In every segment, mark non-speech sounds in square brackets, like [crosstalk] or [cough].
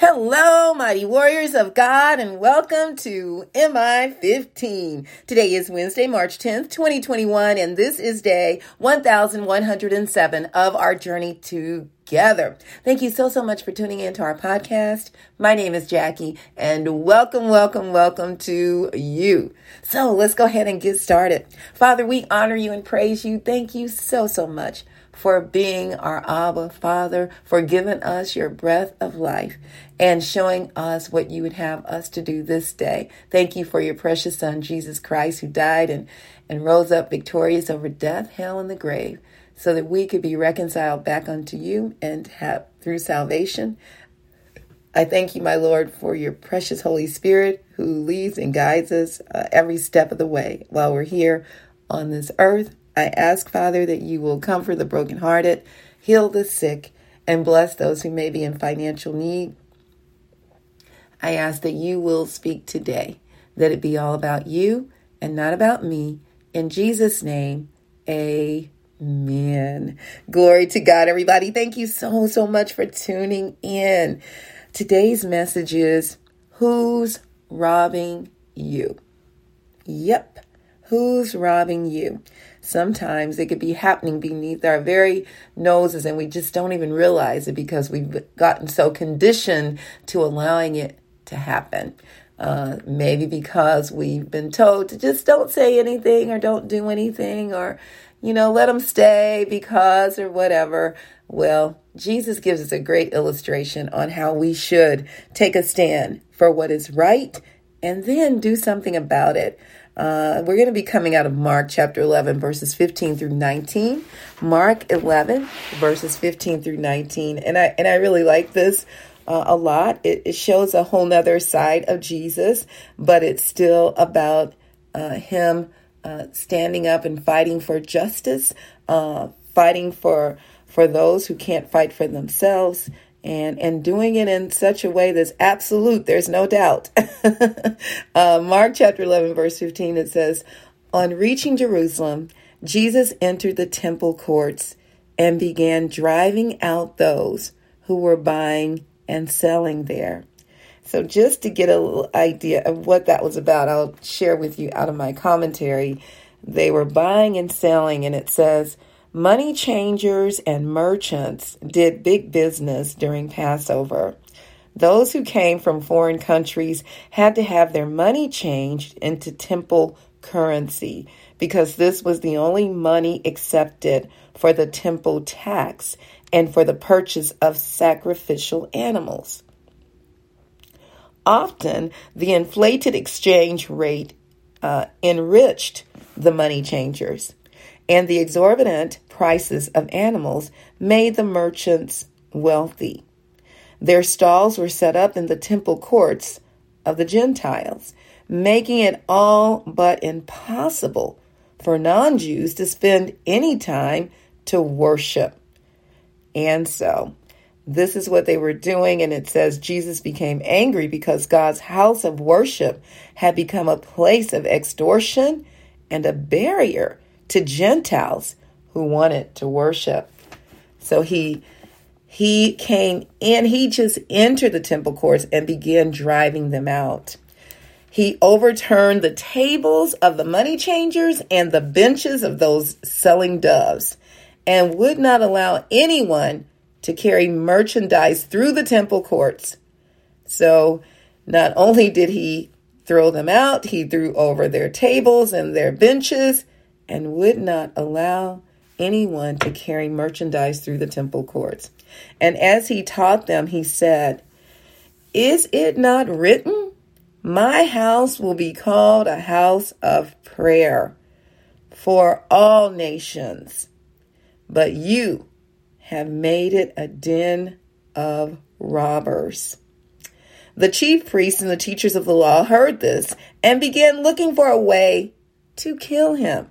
Hello, mighty warriors of God, and welcome to MI 15. Today is Wednesday, March 10th, 2021, and this is day 1107 of our journey together. Thank you so, so much for tuning in to our podcast. My name is Jackie, and welcome, welcome, welcome to you. So let's go ahead and get started. Father, we honor you and praise you. Thank you so, so much for being our Abba Father, for giving us your breath of life and showing us what you would have us to do this day. Thank you for your precious Son, Jesus Christ, who died and, and rose up victorious over death, hell, and the grave, so that we could be reconciled back unto you and have through salvation. I thank you, my Lord, for your precious Holy Spirit who leads and guides us uh, every step of the way while we're here on this earth I ask, Father, that you will comfort the brokenhearted, heal the sick, and bless those who may be in financial need. I ask that you will speak today, that it be all about you and not about me. In Jesus' name, amen. Glory to God, everybody. Thank you so, so much for tuning in. Today's message is Who's robbing you? Yep. Who's robbing you? Sometimes it could be happening beneath our very noses and we just don't even realize it because we've gotten so conditioned to allowing it to happen. Uh, maybe because we've been told to just don't say anything or don't do anything or, you know, let them stay because or whatever. Well, Jesus gives us a great illustration on how we should take a stand for what is right and then do something about it. Uh, we're going to be coming out of Mark chapter 11, verses 15 through 19. Mark 11, verses 15 through 19. And I, and I really like this uh, a lot. It, it, shows a whole nother side of Jesus, but it's still about uh, him uh, standing up and fighting for justice, uh, fighting for, for those who can't fight for themselves and and doing it in such a way that's absolute there's no doubt. [laughs] Uh, mark chapter 11 verse 15 it says on reaching jerusalem jesus entered the temple courts and began driving out those who were buying and selling there. So just to get a little idea of what that was about i'll share with you out of my commentary. They were buying and selling and it says Money changers and merchants did big business during Passover. Those who came from foreign countries had to have their money changed into temple currency because this was the only money accepted for the temple tax and for the purchase of sacrificial animals. Often, the inflated exchange rate uh, enriched the money changers and the exorbitant prices of animals made the merchants wealthy. Their stalls were set up in the temple courts of the Gentiles, making it all but impossible for non Jews to spend any time to worship. And so, this is what they were doing, and it says Jesus became angry because God's house of worship had become a place of extortion and a barrier to Gentiles who wanted to worship. So he he came in, he just entered the temple courts and began driving them out. He overturned the tables of the money changers and the benches of those selling doves and would not allow anyone to carry merchandise through the temple courts. So not only did he throw them out, he threw over their tables and their benches and would not allow anyone to carry merchandise through the temple courts. And as he taught them, he said, Is it not written, My house will be called a house of prayer for all nations, but you have made it a den of robbers. The chief priests and the teachers of the law heard this and began looking for a way to kill him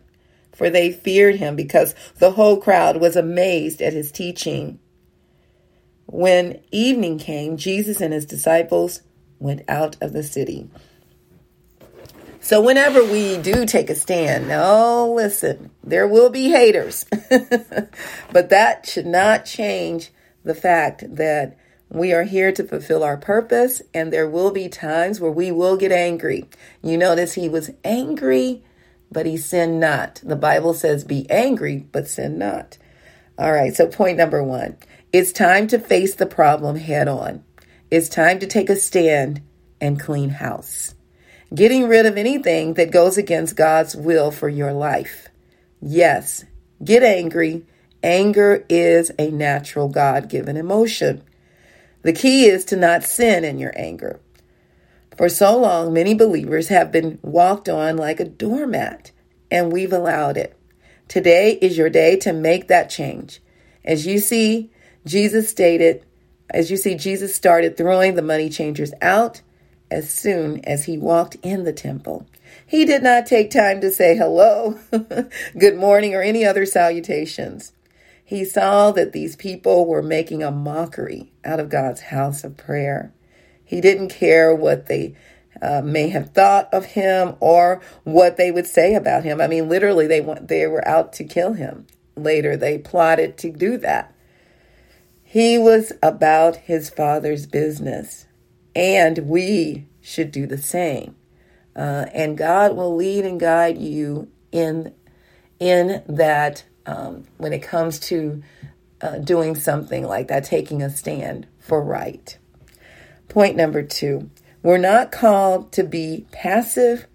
for they feared him because the whole crowd was amazed at his teaching. When evening came, Jesus and his disciples went out of the city. So, whenever we do take a stand, no, listen, there will be haters. [laughs] but that should not change the fact that We are here to fulfill our purpose, and there will be times where we will get angry. You notice he was angry, but he sinned not. The Bible says, be angry, but sin not. All right, so point number one it's time to face the problem head on. It's time to take a stand and clean house. Getting rid of anything that goes against God's will for your life. Yes, get angry. Anger is a natural God given emotion. The key is to not sin in your anger. For so long, many believers have been walked on like a doormat, and we've allowed it. Today is your day to make that change. As you see, Jesus stated, as you see, Jesus started throwing the money changers out as soon as he walked in the temple. He did not take time to say hello, [laughs] good morning, or any other salutations. He saw that these people were making a mockery out of God's house of prayer. He didn't care what they uh, may have thought of him or what they would say about him. I mean, literally, they went, they were out to kill him. Later, they plotted to do that. He was about his father's business, and we should do the same. Uh, and God will lead and guide you in in that um, when it comes to uh, doing something like that, taking a stand for right. Point number two: We're not called to be passive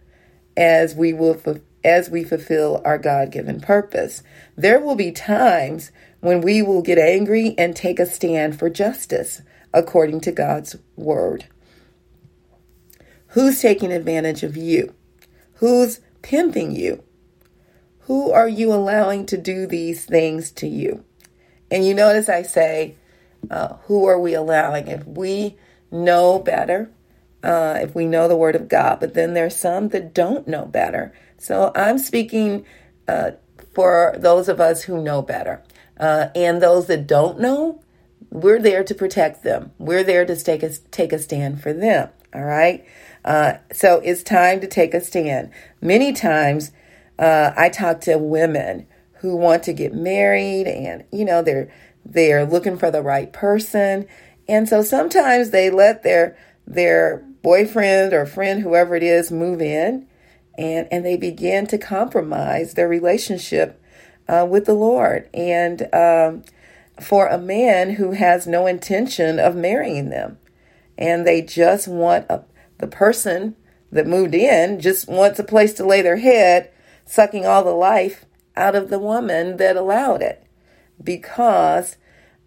as we will as we fulfill our God-given purpose. There will be times when we will get angry and take a stand for justice according to God's word. Who's taking advantage of you? Who's pimping you? Who are you allowing to do these things to you? And you notice I say, uh, who are we allowing? If we know better, uh, if we know the Word of God, but then there's some that don't know better. So I'm speaking uh, for those of us who know better. Uh, and those that don't know, we're there to protect them. We're there to take a, take a stand for them. All right. Uh, so it's time to take a stand. Many times uh, I talk to women who want to get married and, you know, they're, they're looking for the right person. And so sometimes they let their, their boyfriend or friend, whoever it is, move in and, and they begin to compromise their relationship uh, with the Lord. And um, for a man who has no intention of marrying them, and they just want a, the person that moved in just wants a place to lay their head, sucking all the life out of the woman that allowed it because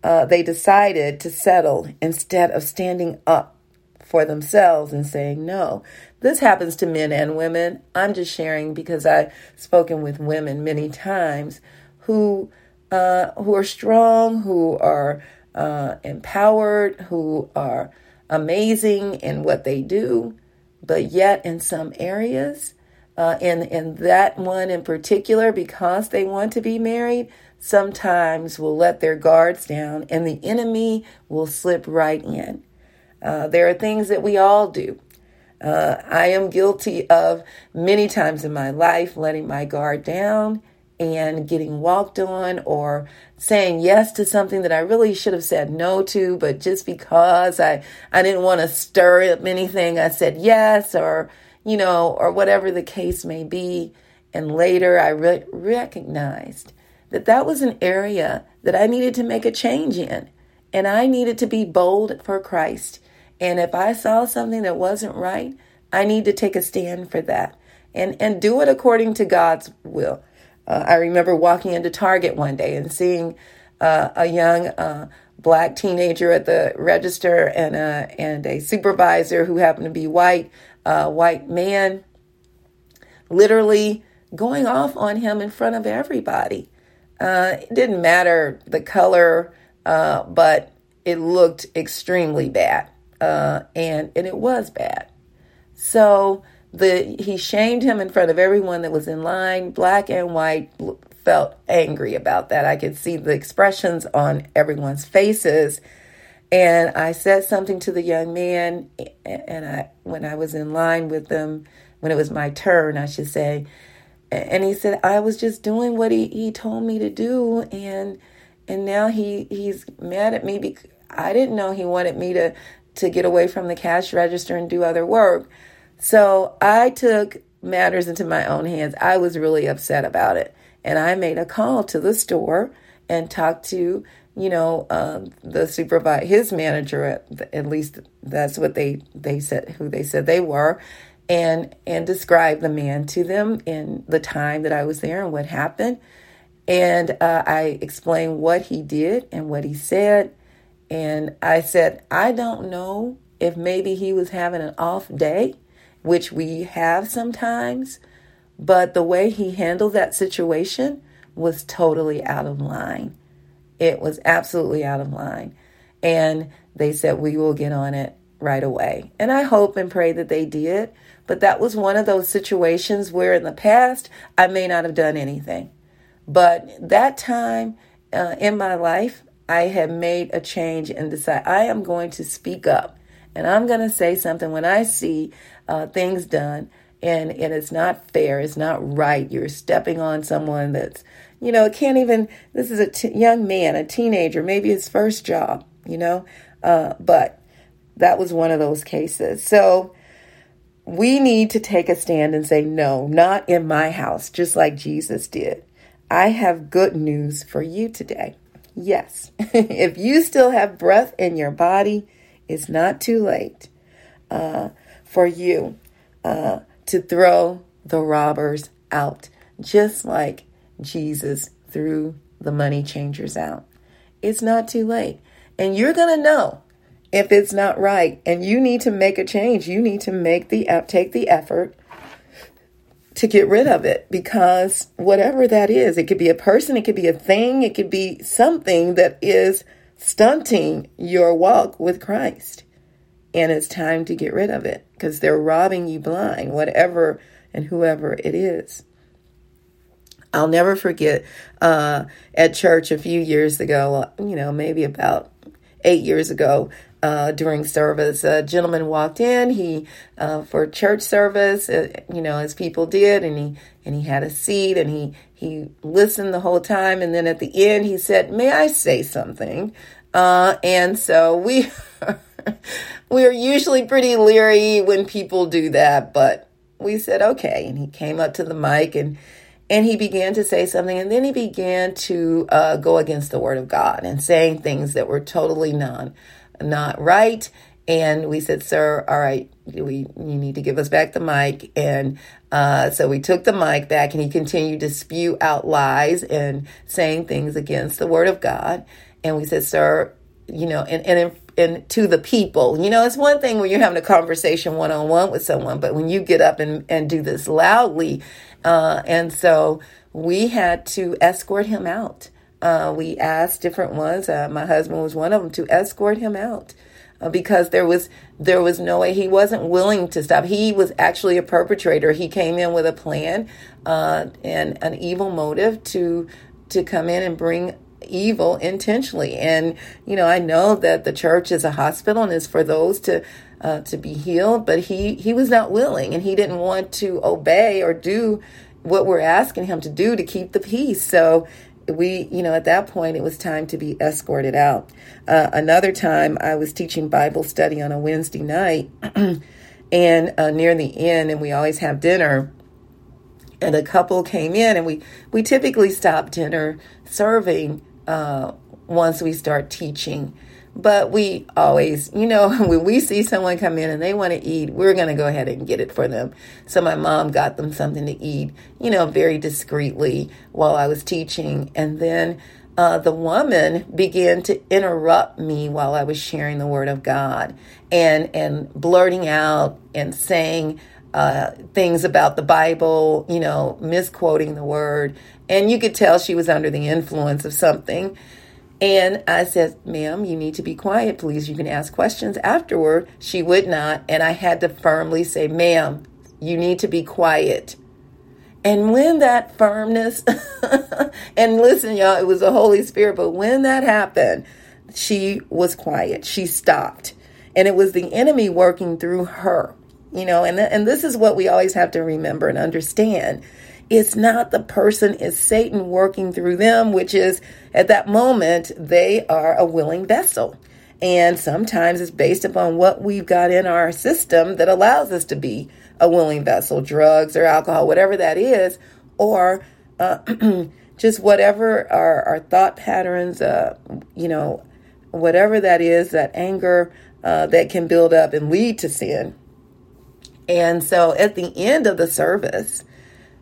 uh, they decided to settle instead of standing up for themselves and saying no. This happens to men and women. I'm just sharing because I've spoken with women many times who uh, who are strong, who are uh, empowered, who are amazing in what they do, but yet in some areas, uh, in in that one in particular, because they want to be married, sometimes will let their guards down, and the enemy will slip right in. Uh, there are things that we all do. Uh, I am guilty of many times in my life letting my guard down and getting walked on or saying yes to something that I really should have said no to, but just because I, I didn't want to stir up anything, I said yes or, you know, or whatever the case may be. And later I re- recognized that that was an area that I needed to make a change in. And I needed to be bold for Christ. And if I saw something that wasn't right, I need to take a stand for that and, and do it according to God's will. Uh, I remember walking into Target one day and seeing uh, a young uh, black teenager at the register and a, and a supervisor who happened to be white, uh, white man, literally going off on him in front of everybody. Uh, it didn't matter the color, uh, but it looked extremely bad, and and it was bad. So the he shamed him in front of everyone that was in line, black and white, felt angry about that. I could see the expressions on everyone's faces. And I said something to the young man, and I, when I was in line with them, when it was my turn, I should say, and he said, I was just doing what he, he told me to do, and and now he he's mad at me. Because I didn't know he wanted me to to get away from the cash register and do other work. So I took matters into my own hands. I was really upset about it. And I made a call to the store and talked to, you know, um, the supervisor, his manager, at, at least that's what they, they said, who they said they were, and, and described the man to them in the time that I was there and what happened. And uh, I explained what he did and what he said. And I said, I don't know if maybe he was having an off day which we have sometimes, but the way he handled that situation was totally out of line. It was absolutely out of line. And they said, We will get on it right away. And I hope and pray that they did. But that was one of those situations where in the past I may not have done anything. But that time uh, in my life, I have made a change and decided I am going to speak up and I'm going to say something when I see uh, things done and, and it's not fair, it's not right. You're stepping on someone that's, you know, it can't even, this is a t- young man, a teenager, maybe his first job, you know, uh, but that was one of those cases. So we need to take a stand and say, no, not in my house, just like Jesus did. I have good news for you today. Yes, [laughs] if you still have breath in your body, it's not too late uh, for you uh, to throw the robbers out, just like Jesus threw the money changers out. It's not too late. And you're going to know if it's not right and you need to make a change. You need to make the take the effort to get rid of it because whatever that is, it could be a person, it could be a thing, it could be something that is stunting your walk with Christ. And it's time to get rid of it because they're robbing you blind, whatever and whoever it is. I'll never forget uh, at church a few years ago, you know, maybe about eight years ago, uh, during service. A gentleman walked in. He uh, for church service, uh, you know, as people did, and he and he had a seat, and he he listened the whole time, and then at the end, he said, "May I say something?" Uh, and so we [laughs] we are usually pretty leery when people do that, but we said okay, and he came up to the mic and and he began to say something and then he began to uh, go against the word of god and saying things that were totally non not right. And we said, sir, all right, we, you need to give us back the mic. And uh, so we took the mic back and he continued to spew out lies and saying things against the word of God. And we said, sir, you know, and, and, and to the people, you know, it's one thing when you're having a conversation one on one with someone, but when you get up and, and do this loudly, uh, and so we had to escort him out. Uh, we asked different ones. Uh, my husband was one of them to escort him out uh, because there was there was no way he wasn't willing to stop. He was actually a perpetrator. He came in with a plan uh, and an evil motive to to come in and bring evil intentionally. And you know, I know that the church is a hospital and is for those to uh, to be healed, but he he was not willing and he didn't want to obey or do what we're asking him to do to keep the peace. So we, you know, at that point, it was time to be escorted out. Uh, another time, I was teaching Bible study on a Wednesday night, [clears throat] and uh, near the end, and we always have dinner. And a couple came in, and we we typically stop dinner serving uh, once we start teaching. But we always, you know, [laughs] when we see someone come in and they want to eat, we're going to go ahead and get it for them. So my mom got them something to eat, you know, very discreetly while I was teaching. And then uh, the woman began to interrupt me while I was sharing the word of God and, and blurting out and saying, uh, things about the Bible, you know, misquoting the word. And you could tell she was under the influence of something. And I said, ma'am, you need to be quiet, please. You can ask questions afterward. She would not. And I had to firmly say, ma'am, you need to be quiet. And when that firmness, [laughs] and listen, y'all, it was the Holy Spirit, but when that happened, she was quiet. She stopped. And it was the enemy working through her, you know, and, th- and this is what we always have to remember and understand it's not the person, it's Satan working through them, which is at that moment, they are a willing vessel. And sometimes it's based upon what we've got in our system that allows us to be a willing vessel, drugs or alcohol, whatever that is, or uh, [clears throat] just whatever our, our thought patterns, uh, you know, whatever that is, that anger uh, that can build up and lead to sin. And so at the end of the service,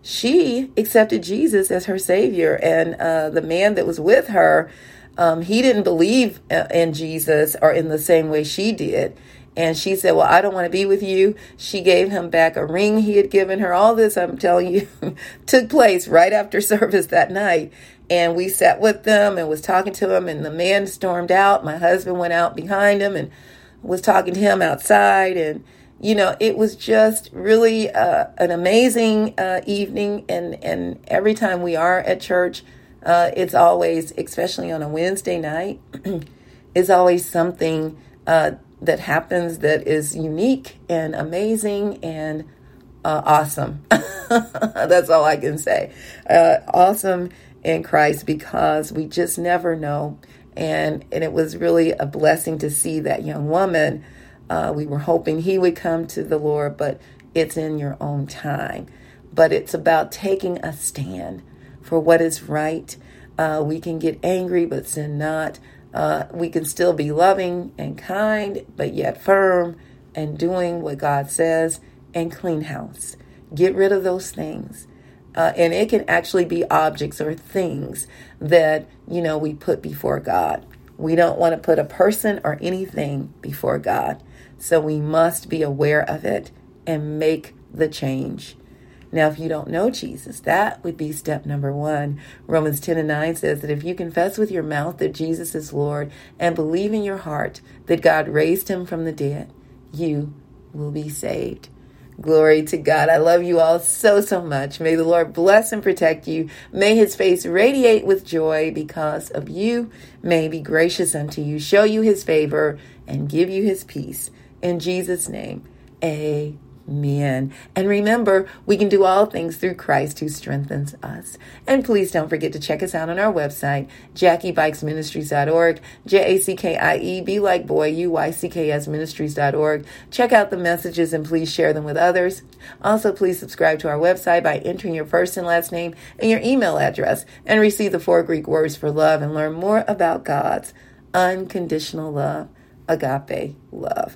she accepted Jesus as her Savior. And uh, the man that was with her, um, he didn't believe uh, in Jesus or in the same way she did. And she said, Well, I don't want to be with you. She gave him back a ring he had given her. All this, I'm telling you, [laughs] took place right after [laughs] service that night. And we sat with them and was talking to him. And the man stormed out. My husband went out behind him and was talking to him outside. And, you know, it was just really uh, an amazing uh, evening. And, and every time we are at church, uh, it's always, especially on a Wednesday night, [clears throat] is always something uh, that happens that is unique and amazing and uh, awesome. [laughs] That's all I can say. Uh, awesome in Christ because we just never know. And, and it was really a blessing to see that young woman. Uh, we were hoping he would come to the Lord, but it's in your own time. But it's about taking a stand for what is right. Uh, we can get angry, but sin not. Uh, we can still be loving and kind, but yet firm and doing what God says and clean house. Get rid of those things. Uh, and it can actually be objects or things that, you know, we put before God. We don't want to put a person or anything before God. So we must be aware of it and make the change. Now, if you don't know Jesus, that would be step number one. Romans 10 and 9 says that if you confess with your mouth that Jesus is Lord and believe in your heart that God raised him from the dead, you will be saved. Glory to God. I love you all so, so much. May the Lord bless and protect you. May his face radiate with joy because of you. May he be gracious unto you, show you his favor, and give you his peace. In Jesus' name, amen. And remember, we can do all things through Christ who strengthens us. And please don't forget to check us out on our website, JackieBuycksMinistries.org, J A C K I E, be like boy, U Y C K S Ministries.org. Check out the messages and please share them with others. Also, please subscribe to our website by entering your first and last name and your email address and receive the four Greek words for love and learn more about God's unconditional love, agape love.